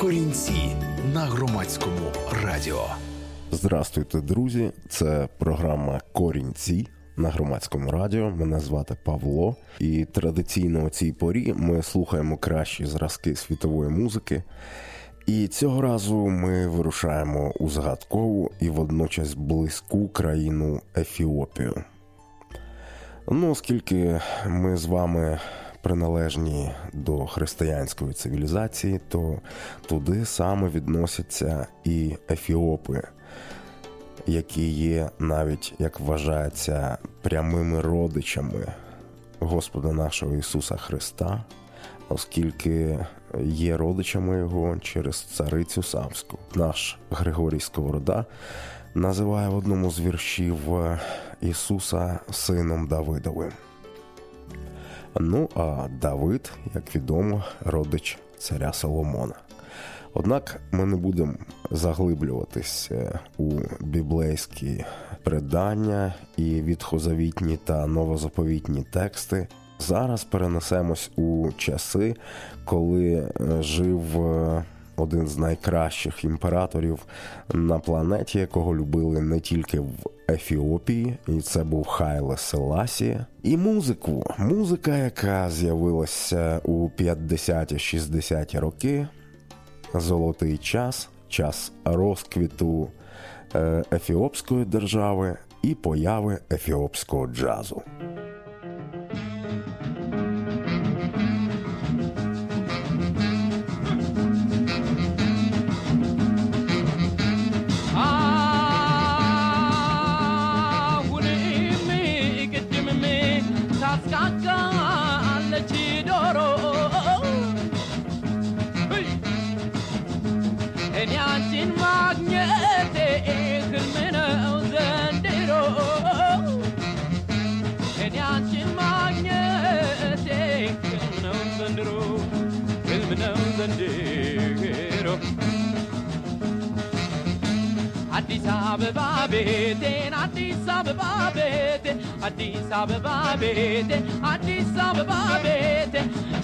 Корінці на громадському радіо. Здрастуйте, друзі! Це програма Корінці на громадському радіо. Мене звати Павло, і традиційно у цій порі ми слухаємо кращі зразки світової музики. І цього разу ми вирушаємо у загадкову і водночас близьку країну Ефіопію. Ну, оскільки ми з вами приналежні до християнської цивілізації, то туди саме відносяться і ефіопи, які є навіть, як вважається, прямими родичами Господа нашого Ісуса Христа, оскільки є родичами Його через царицю Савську. Наш Григорій Сковорода називає в одному з віршів Ісуса сином Давидовим. Ну а Давид, як відомо, родич царя Соломона. Однак ми не будемо заглиблюватись у біблейські предання і відхозавітні та новозаповітні тексти. Зараз перенесемось у часи, коли жив один з найкращих імператорів на планеті, якого любили не тільки в Ефіопії, і це був Хайле Селасія. І музику. Музика, яка з'явилася у 50-60-ті роки, золотий час, час розквіту е, ефіопської держави і появи ефіопського джазу. አበባ ቤቴ አዲስ አበባ ቤቴ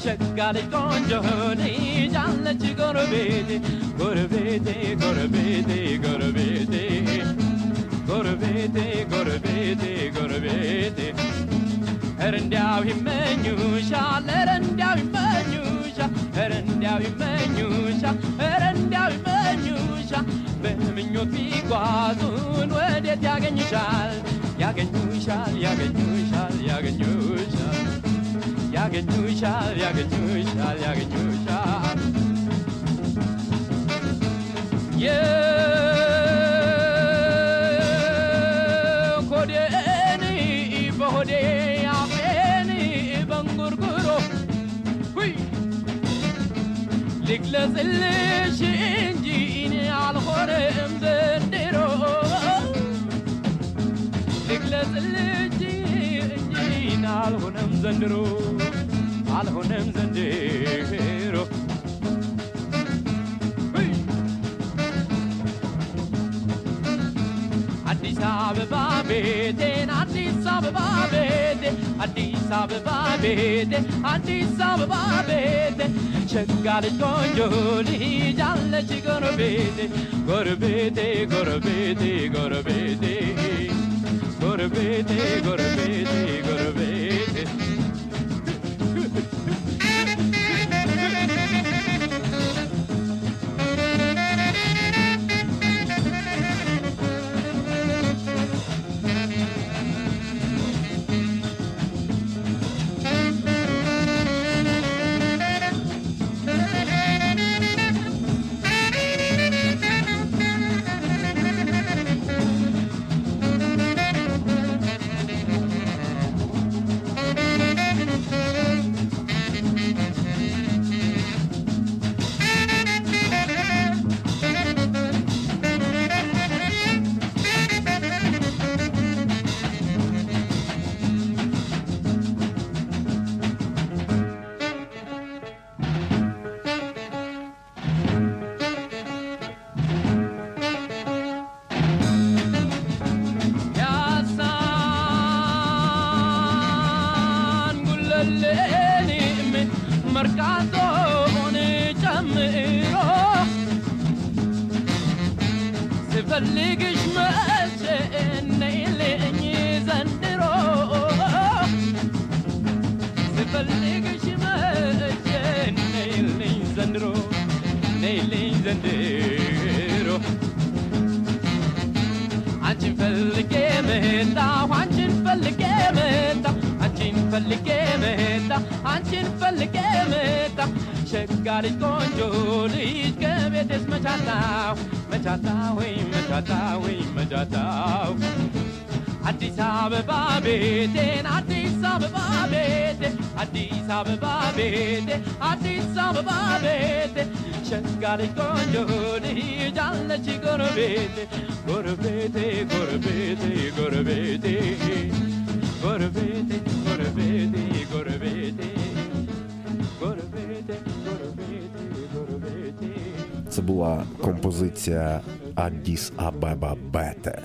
ሸጋ ልጅ ቆንጆ ልጅ አለች ጎረቤቴ ጎረቤቴ ጎረቤቴ ጎረቤቴ ጎረቤቴ ጎረቤቴ ጎረቤቴ ኧረ እንዲያው ይመኙሻል ኧረ እንዲያው ይመኙሻል ኧረ እንዲያው ይመኙሻል ኧረ እንዲያው ይመኙሻል በምኞት ቢጓዙን ወዴት Jagenushal, Jagenushal, Jagenushal. Jagenushal, Jagenushal, Jagenushal. Yeah, Kodeni, Ibodeni, Ameni, Ibangurguro. Hui! Liglas, Elishi, ልግለጽልሽ እንጂ እኔ አልሆነም ዘንድሮ አልሆነም ዘንድሮ ሁይ አዲስ አበባ ቤቴን አዲስ አበባ ቤቴ አዲስ አበባ ቤቴ አዲስ አበባ ቤቴ ሸጋ ልጅ ቆንጆ ልጅ አለች ጎረቤቴ ጎረቤቴ ጎረቤቴ ጎረቤቴ gurbeti gurbeti gurbeti check, got it going, Jolie. Give me this machata. Machata, we, machata, we, machata. Addis Ababa, bete, Addis Ababa, bete, Addis Ababa, bete, Addis Ababa, bete. Check, got it going, Jolie. Jalla, she gonna bete. Gonna bete, gonna bete, gonna Це була композиція Адіс Абеба Бете,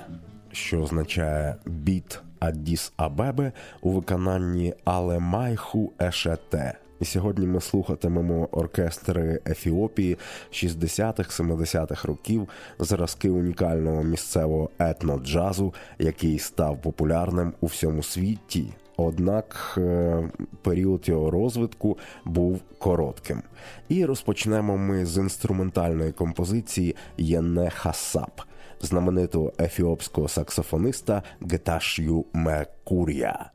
що означає біт Адіс Абеби у виконанні Алемайху Ешете. І сьогодні ми слухатимемо оркестри Ефіопії 60-х, 70-х років, зразки унікального місцевого етно-джазу, який став популярним у всьому світі. Однак е, період його розвитку був коротким. І розпочнемо ми з інструментальної композиції Єне Хасап, знаменитого ефіопського саксофониста Геташю Мекурія.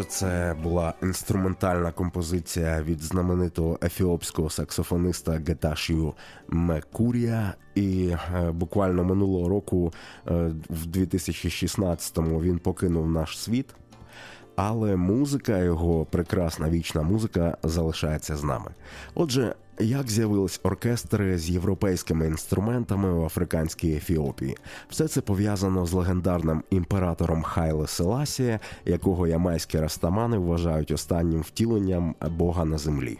Отже, це була інструментальна композиція від знаменитого ефіопського саксофониста Геташію Мекурія. І е, буквально минулого року, е, в 2016-му, він покинув наш світ. Але музика, його прекрасна вічна музика, залишається з нами. Отже, як з'явились оркестри з європейськими інструментами у африканській Ефіопії? Все це пов'язано з легендарним імператором Хайле Селасія, якого ямайські растамани вважають останнім втіленням Бога на землі.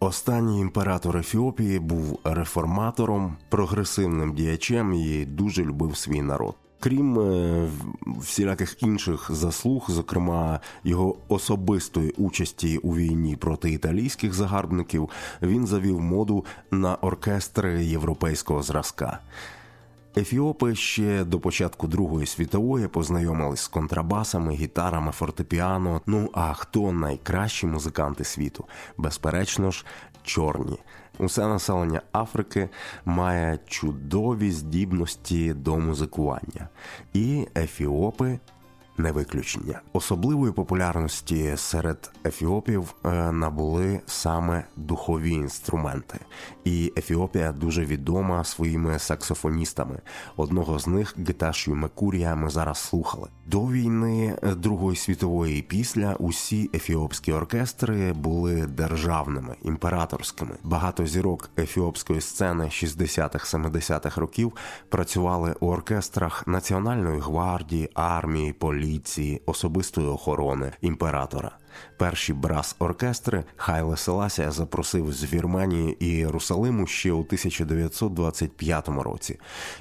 Останній імператор Ефіопії був реформатором, прогресивним діячем і дуже любив свій народ. Крім е, всіляких інших заслуг, зокрема його особистої участі у війні проти італійських загарбників, він завів моду на оркестри європейського зразка. Ефіопи ще до початку Другої світової познайомились з контрабасами, гітарами, фортепіано. Ну а хто найкращі музиканти світу? Безперечно ж, чорні. Усе населення Африки має чудові здібності до музикування, і ефіопи не виключення. Особливої популярності серед ефіопів е, набули саме духові інструменти, і Ефіопія дуже відома своїми саксофоністами. Одного з них Геташію Мекурія ми зараз слухали. До війни Другої світової після усі ефіопські оркестри були державними імператорськими. Багато зірок ефіопської сцени 60-х-70-х років працювали у оркестрах Національної гвардії, армії, поліції, особистої охорони імператора. Перші брас-оркестри Хайле Селасія запросив з Вірменії і Єрусалиму ще у 1925 році,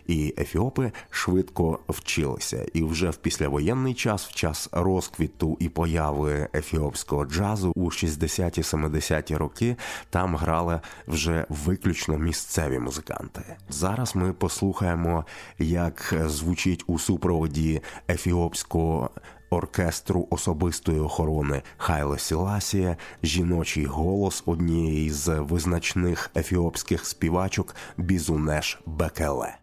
і ефіопи швидко вчилися. І вже в післявоєнний час, в час розквіту і появи ефіопського джазу у 60-70-ті роки, там грали вже виключно місцеві музиканти. Зараз ми послухаємо, як звучить у супроводі ефіопського оркестру особистої охорони Хайле Сіласія, жіночий голос однієї з визначних ефіопських співачок Бізунеш Бекеле.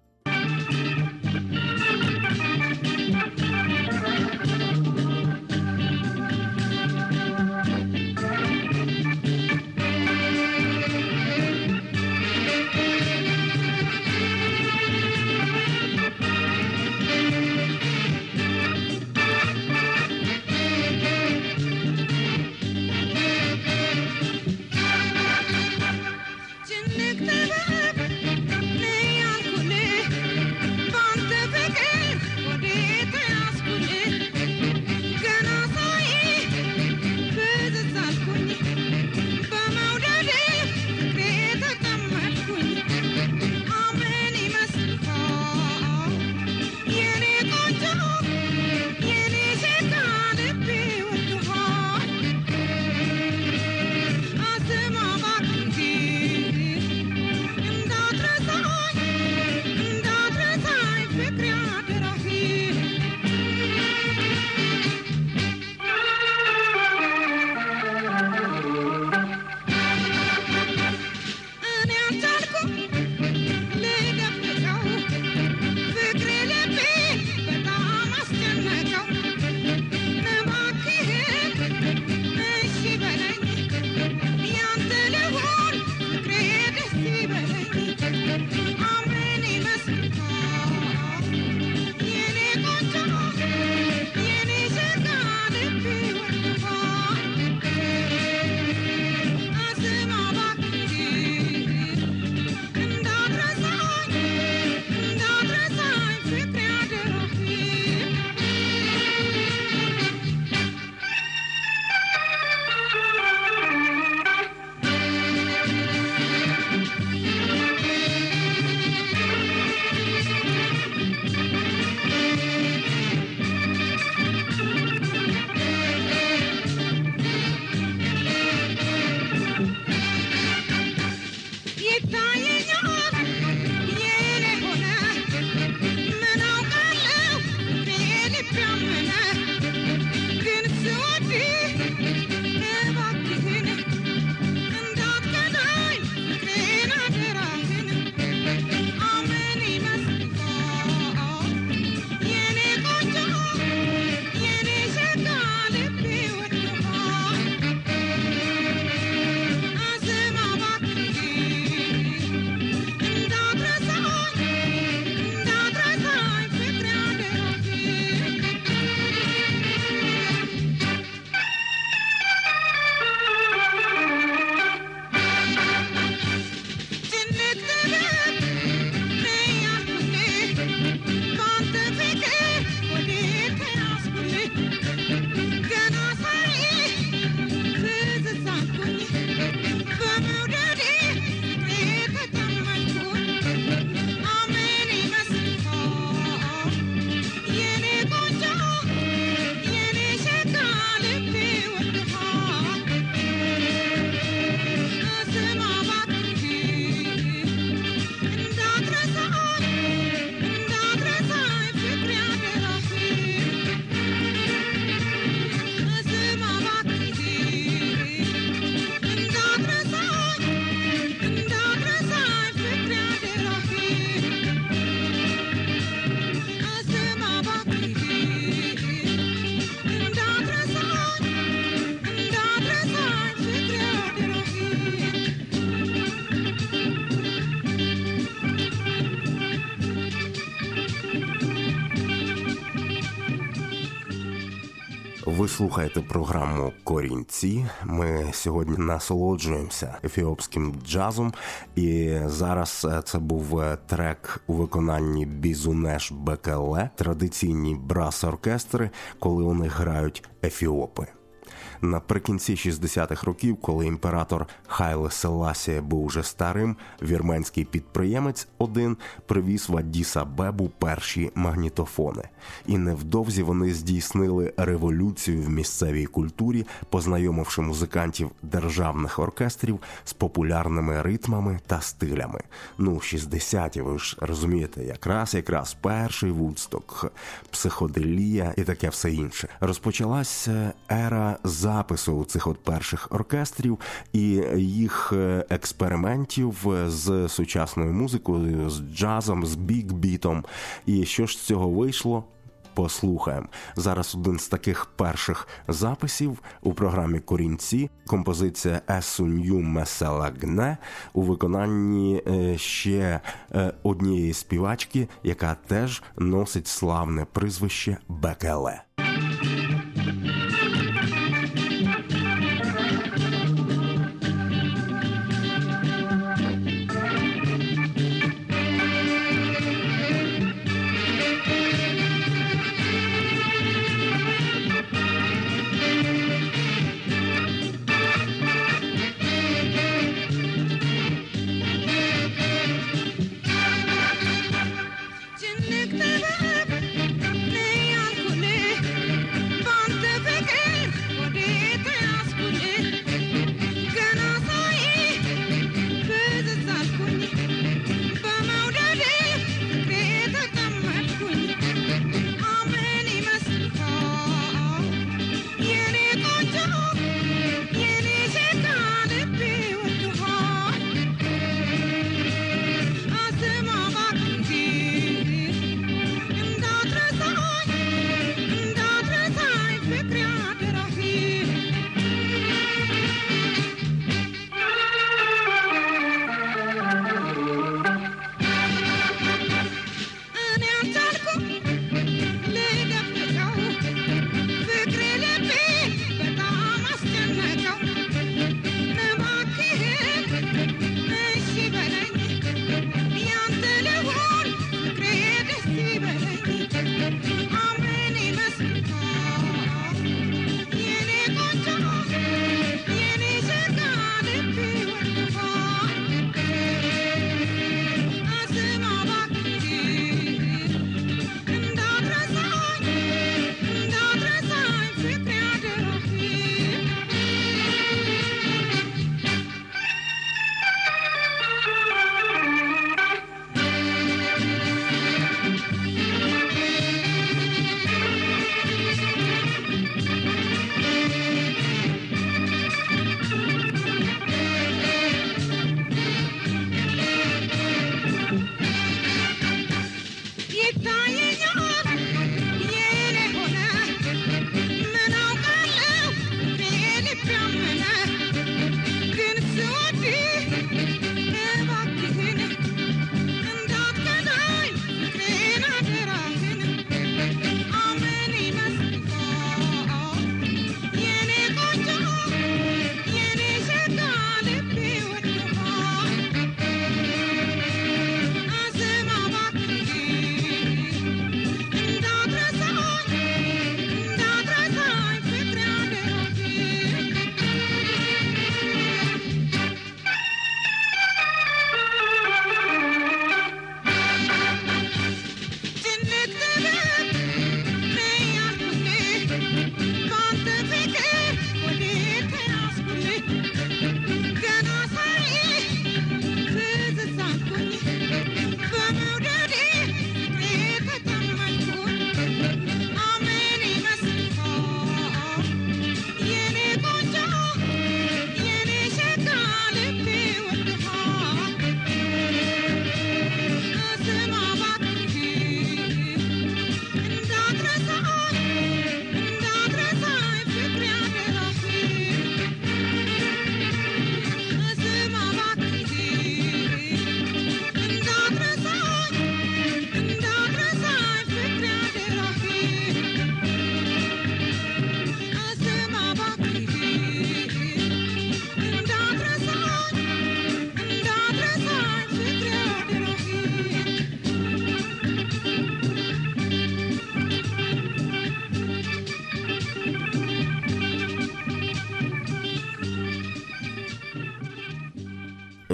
Ви слухаєте програму Корінці. Ми сьогодні насолоджуємося ефіопським джазом, і зараз е, це був е, трек у виконанні Бізунеш Бекеле, традиційні брас-оркестри, коли у грають ефіопи. Наприкінці 60-х років, коли імператор Хайле Селасія був уже старим, вірменський підприємець один привіз в Адіса Бебу перші магнітофони, і невдовзі вони здійснили революцію в місцевій культурі, познайомивши музикантів державних оркестрів з популярними ритмами та стилями. Ну, 60-ті, ви ж розумієте, якраз якраз перший вудсток, психоделія і таке все інше. Розпочалася ера запису цих от перших оркестрів і їх е, експериментів з сучасною музикою, з джазом, з бікбітом. І що ж з цього вийшло? Послухаємо зараз один з таких перших записів у програмі Корінці. Композиція Есунью Меселагне у виконанні е, ще е, однієї співачки, яка теж носить славне прізвище Бекеле.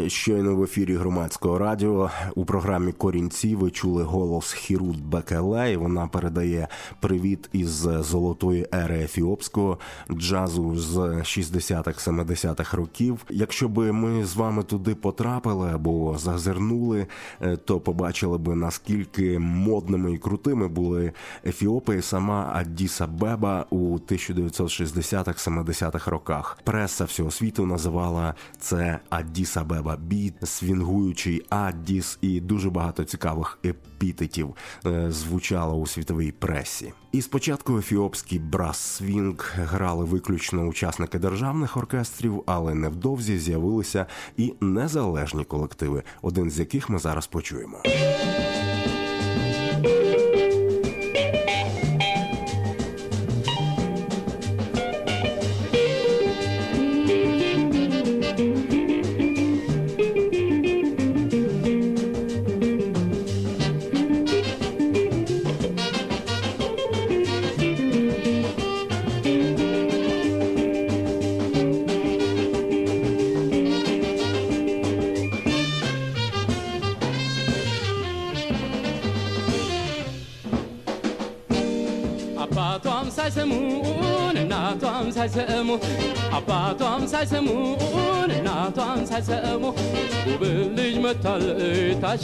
Щойно в ефірі громадського радіо у програмі Корінці ви чули голос Хірут Бекеле. Вона передає привіт із золотої ери ефіопського джазу з 60-х, 70-х років. Якщо би ми з вами туди потрапили або зазирнули, е, то побачили би наскільки модними і крутими були Ефіопи сама Аддіса Беба у 1960-х, 70-х роках. Преса всього світу називала це Аддіс Абеба Біт, свінгуючий Аддіс і дуже багато цікавих епітетів е, звучало у світовій пресі. І спочатку ефіопський брас свінг грали виключно учасники державних оркестрів, але невдовзі з'явилися і незалежні колективи, один з яких ми зараз почуємо.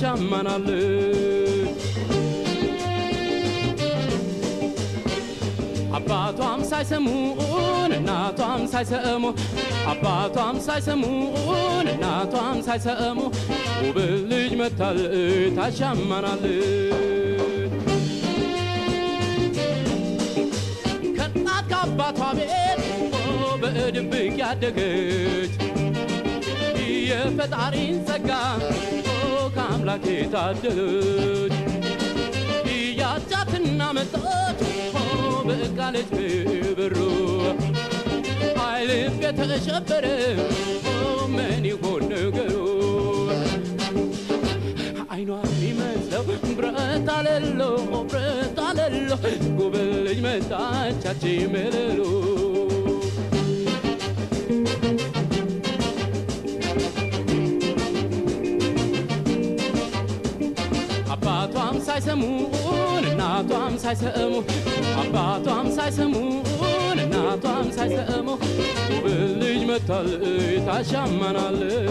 ታሻማናል አባቷም ሳይሰሙን እናቷም ሳይሰሙ አባቷም ሳይሰሙን እናቷም ሳይሰሙ ውብ ልጅ መታል ታሻማናል ከእናት ከአባቷ ቤት በድብቅ ያደገች የፈጣሪን ጸጋ ከአምላክ የታደለች ያጫትና መጣች በቃለች ብሩ ኃይልፍ የተሸበረ ምን ይሆን ነገሩ? አይኗ የሚመስለው ብረት አለሎ ብረት አለሎ ጉብል መጣቻች መለሎ ሳይሰሙን እናቷም ሳይሰሙ አባቷም ሳይሰሙን እናቷም ሳይሰሙ ጉብል ልጅ መታል ታሻማናለች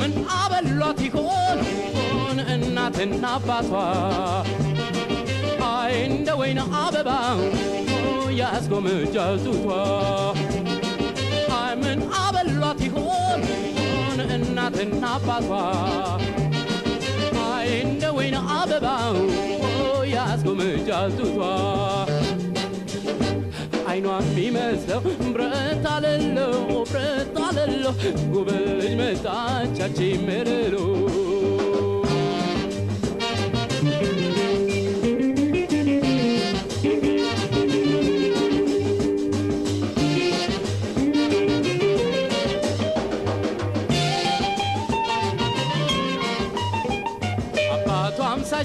ምን አበሏት ይሆን እናትና አባቷ? አይ እንደ ወይን አበባ ያስጎመጃል አይ ምን አበሏት ይሆን እናትና አባቷ አይ እንደ ወይን አበባ ያስጎመጃል ጡቷ አይኗ የሚመስለው ብረት አለለው ብረት አለለው ጉብል ልጅ መጣቻች መለሎ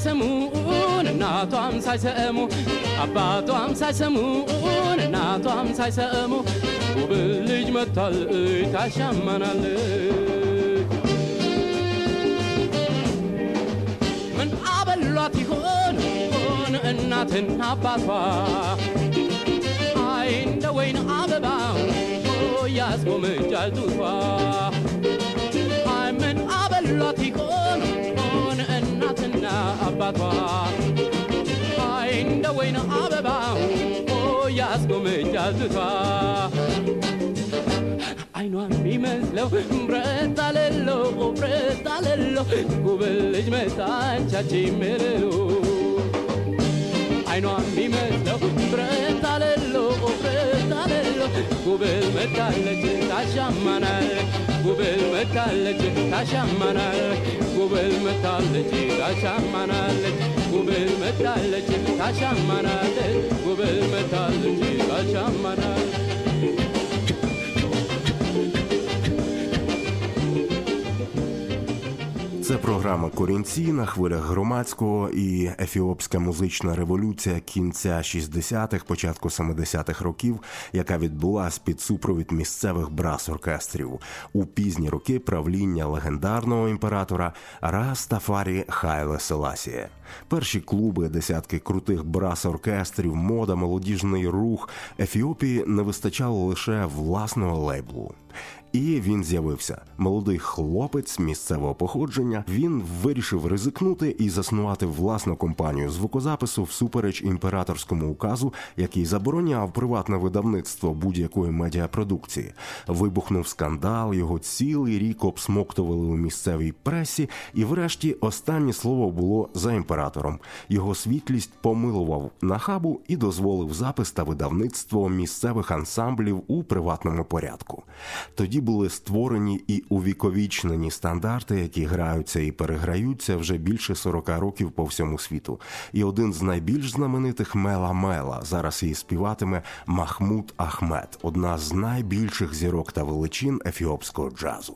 ሳይሰሙን እናቷም ሳይሰሙ አባቷም ሳይሰሙን እናቷም ሳይሰሙ ውብ ልጅ መታል ታሻማናለች ምን አበሏት ይሆን? እናትና አባቷ። አይ እንደ ወይን አበባ ያስጎመጃል ጡቷ አይ ምን አበሏት ይሆን አባቷ አይ እንደ ወይን አበባ ያስጎመጃ ዝቷ አይኗን የሚመስለው ብረት አለለው ብረት አለለው ጉብል ልጅ መጣቻች ምልሉ አይኗን የሚመስለው ብረት ጉብል መታለች ታሻማናል። ጉብል መታለች ታሻማናል። ጉብል መታለች ታሻማናለች። ጉብል መታለች ታሻማናለች ጉብል መታለች ታሻማናል Це програма Корінці на хвилях громадського і ефіопська музична революція кінця 60-х, початку 70-х років, яка відбулась під супровід місцевих брас-оркестрів у пізні роки правління легендарного імператора Растафарі Хайле Селасія. Перші клуби, десятки крутих брас-оркестрів, мода, молодіжний рух Ефіопії не вистачало лише власного лейблу. І він з'явився. Молодий хлопець місцевого походження. Він вирішив ризикнути і заснувати власну компанію звукозапису всупереч імператорському указу, який забороняв приватне видавництво будь-якої медіапродукції. Вибухнув скандал, його цілий рік обсмоктували у місцевій пресі, і, врешті, останнє слово було за імператором. Його світлість помилував нахабу і дозволив запис та видавництво місцевих ансамблів у приватному порядку. Тоді були створені і увіковічнені стандарти, які граються і переграються вже більше 40 років по всьому світу. І один з найбільш знаменитих Мела Мела зараз її співатиме Махмуд Ахмед, одна з найбільших зірок та величин ефіопського джазу.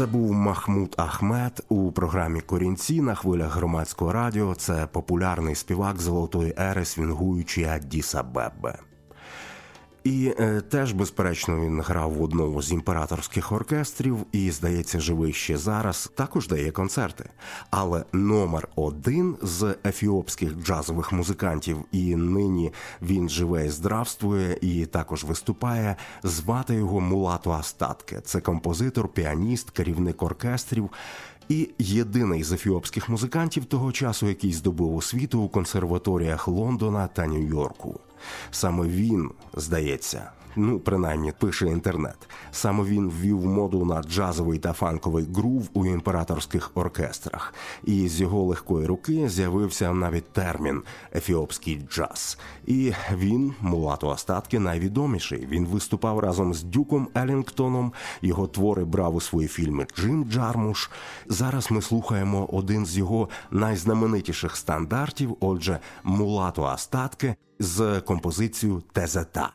Це був Махмуд Ахмед у програмі Корінці на хвилях громадського радіо. Це популярний співак золотої ери, свінгуючий Аддіса Бебе. І е, теж, безперечно, він грав в одному з імператорських оркестрів і, здається, живий ще зараз. Також дає концерти. Але номер один з ефіопських джазових музикантів, і нині він живе і здравствує, і також виступає. Звати його Мулато Астатке. Це композитор, піаніст, керівник оркестрів. І єдиний з ефіопських музикантів того часу, який здобув освіту у консерваторіях Лондона та Нью-Йорку. Саме він, здається, ну принаймні пише інтернет. Саме він ввів моду на джазовий та фанковий грув у імператорських оркестрах, і з його легкої руки з'явився навіть термін ефіопський джаз. І він, мулато остатки, найвідоміший. Він виступав разом з Дюком Елінгтоном. Його твори брав у свої фільми Джим Джармуш. Зараз ми слухаємо один з його найзнаменитіших стандартів. Отже, мулато остатки з композицією Тезета.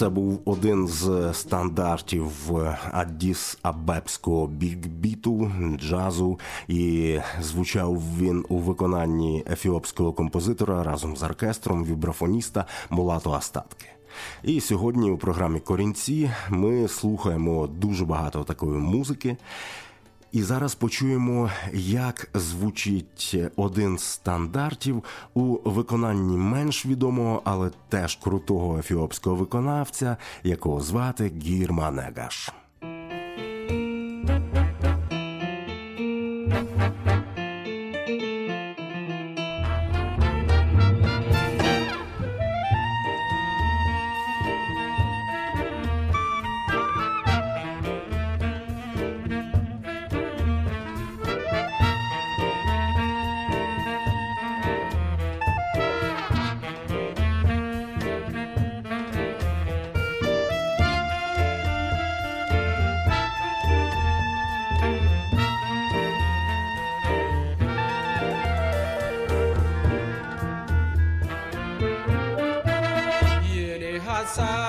Це був один з стандартів Аддіс Абебського бікбіту, джазу, і звучав він у виконанні ефіопського композитора разом з оркестром вібрафоніста Мулато Астатки. І сьогодні у програмі Корінці ми слухаємо дуже багато такої музики. І зараз почуємо, як звучить один з стандартів у виконанні менш відомого, але теж крутого ефіопського виконавця, якого звати Гірма Негаш. sorry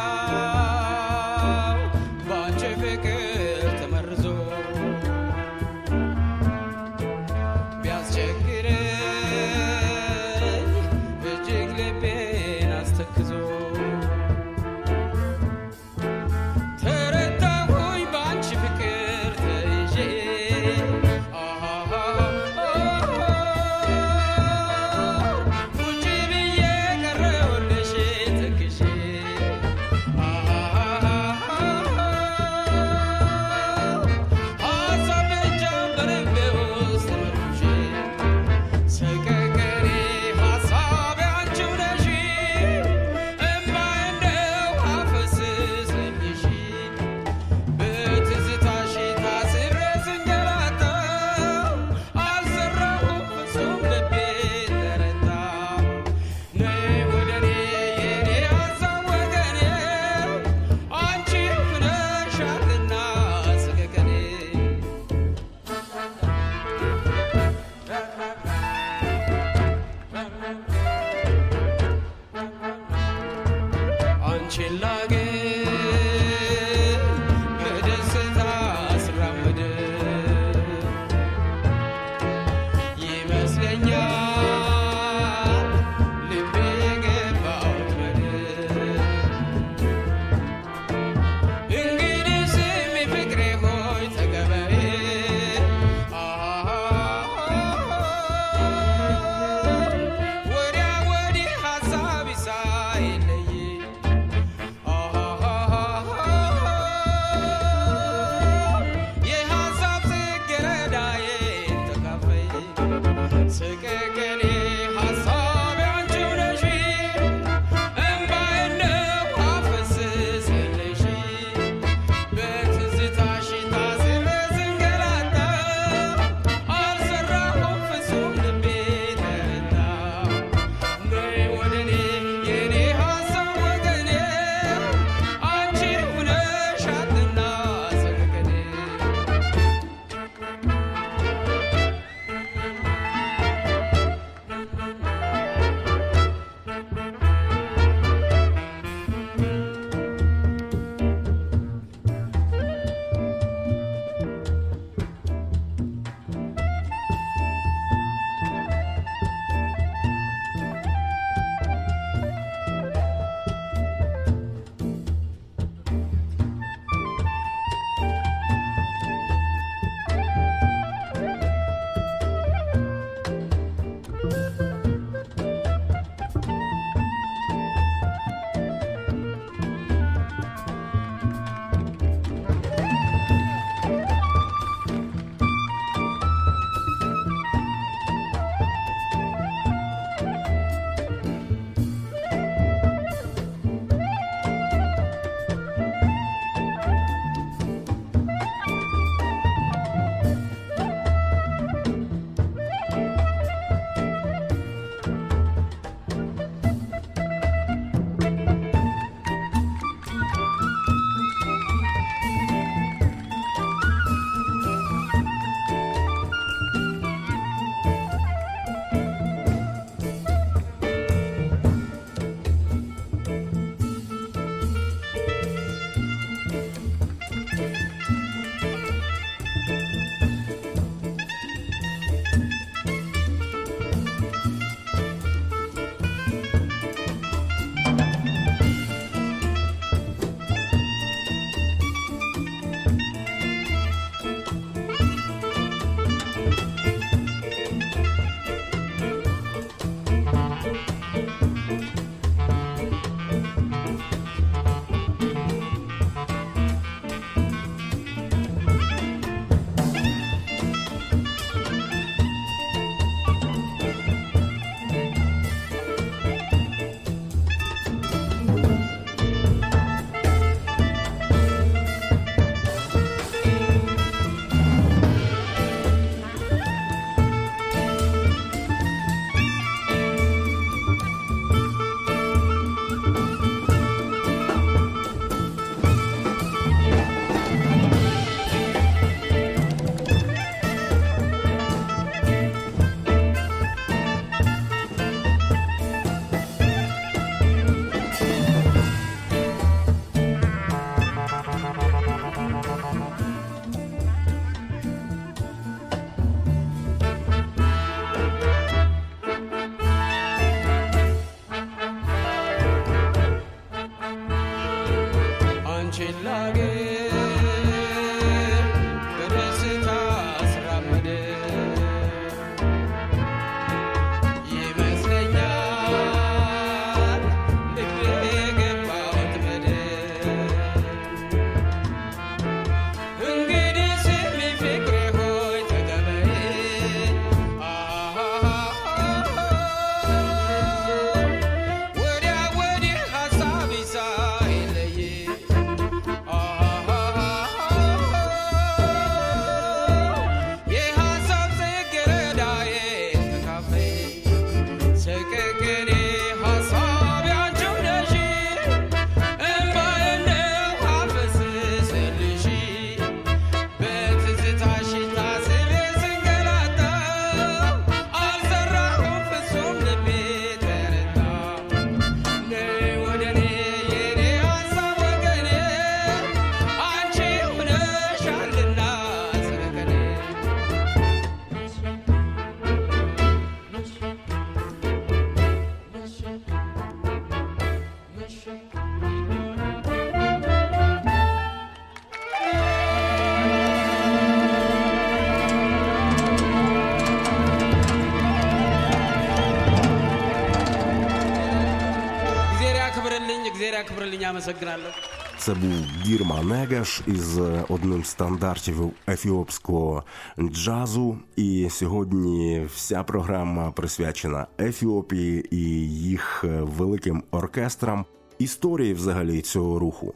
አመሰግናለሁ። Це був Гірма Негаш із одним з стандартів ефіопського джазу. І сьогодні вся програма присвячена Ефіопії і їх великим оркестрам. Історії взагалі цього руху.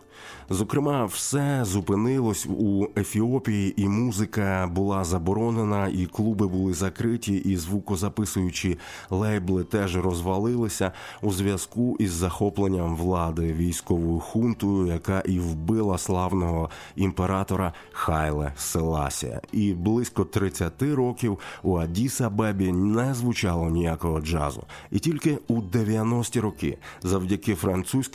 Зокрема, все зупинилось у Ефіопії, і музика була заборонена, і клуби були закриті, і звукозаписуючі лейбли теж розвалилися у зв'язку із захопленням влади військовою хунтою, яка і вбила славного імператора Хайле Селасія. І близько 30 років у Адіса Бебі не звучало ніякого джазу. І тільки у 90-ті роки, завдяки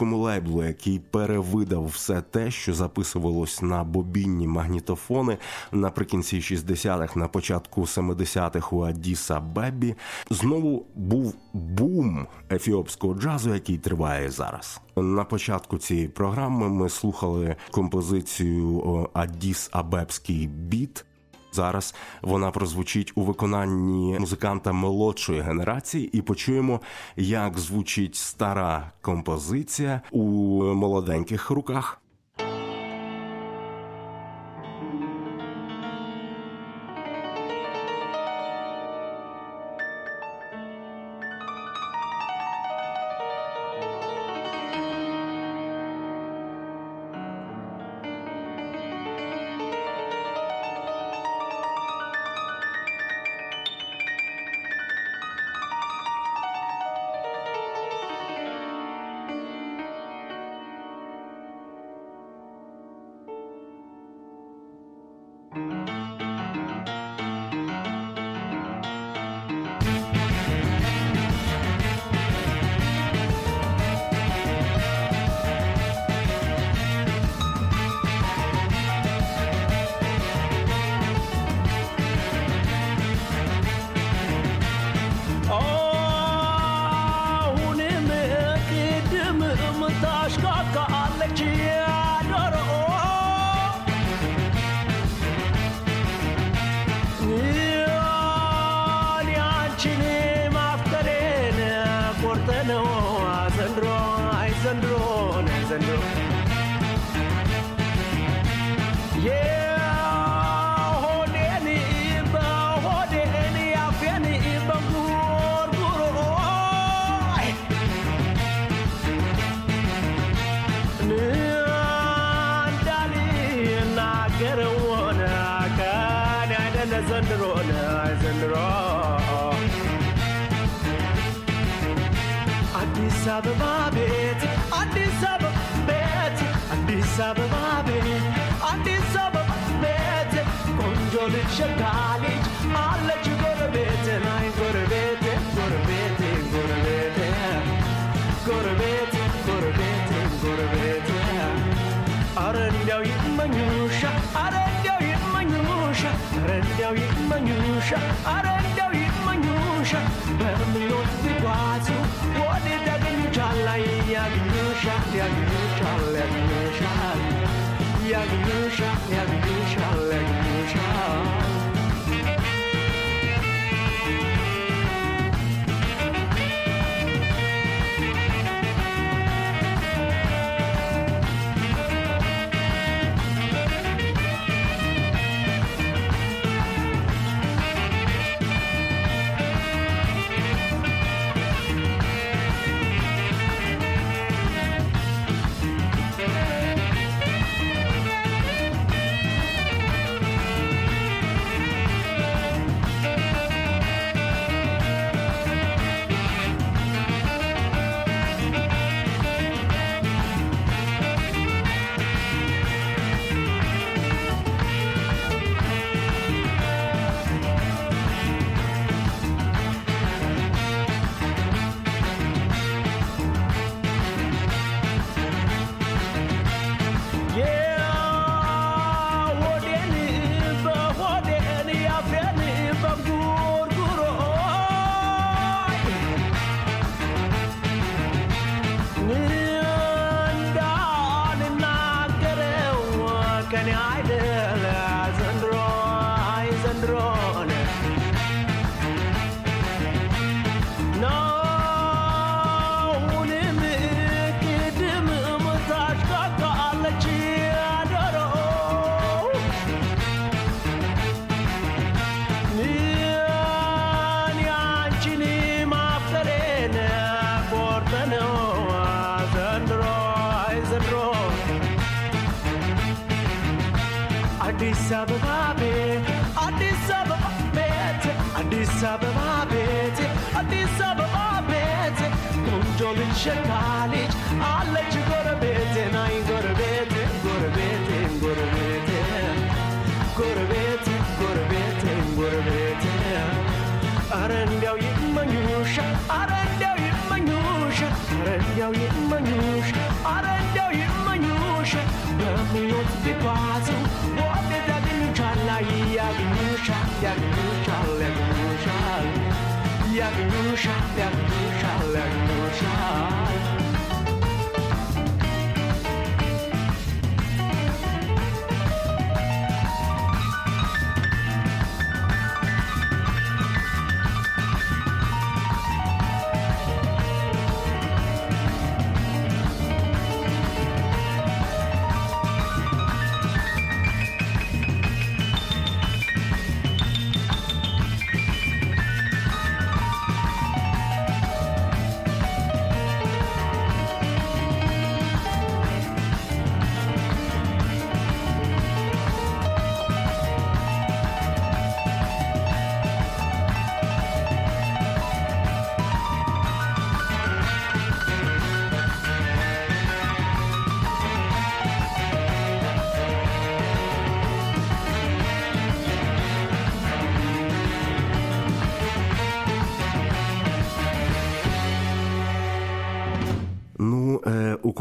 французькому лейблу, який перевидав все те, що записувалось на бобінні магнітофони наприкінці 60-х, на початку 70-х у Адіса Бебі, знову був бум ефіопського джазу, який триває зараз. На початку цієї програми ми слухали композицію Адіс Абебський біт. Зараз вона прозвучить у виконанні музиканта молодшої генерації, і почуємо, як звучить стара композиція у молоденьких руках. አበባ ቤት አዲስ አበባ ቤት አዲስ አበባ ቤት አዲስ አበባ ቤት ቆንጆ ልጅ ሸጋ ልጅ አለች ጎረቤት ናይ ጎረቤት ጎረቤት ጎረቤት ጎረቤት ጎረቤት ጎረቤት አረ እንዲያው ይመኙሻ አረ እንዲያው ይመኙሻ አረ እንዲያው ይመኙሻ አረ Yagnushak, Yagnushak, Yagnushak, you Yagnushak. Naia Gnusha, Yagnusha, Legnusha, Yagnusha, Yagnusha, Legnusha.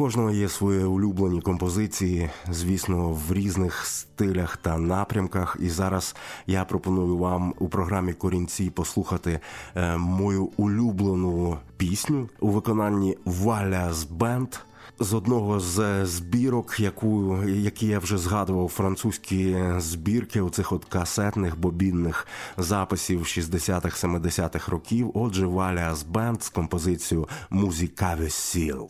Кожного є свої улюблені композиції, звісно, в різних стилях та напрямках. І зараз я пропоную вам у програмі Корінці послухати е, мою улюблену пісню у виконанні Walias Band. З одного з збірок, яку які я вже згадував, французькі збірки у цих от касетних бобінних записів 60-х, 70-х років. Отже, Walias Band з композицією Музикаві Сілт.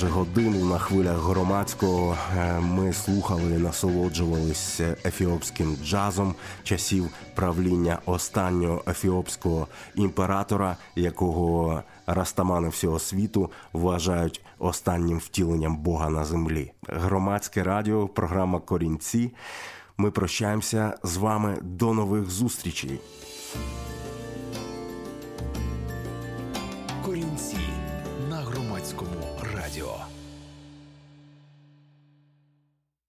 Майже годину на хвилях громадського е, ми слухали і насолоджувались ефіопським джазом часів правління останнього ефіопського імператора, якого растамани всього світу вважають останнім втіленням Бога на землі. Громадське радіо, програма Корінці. Ми прощаємося з вами до нових зустрічей.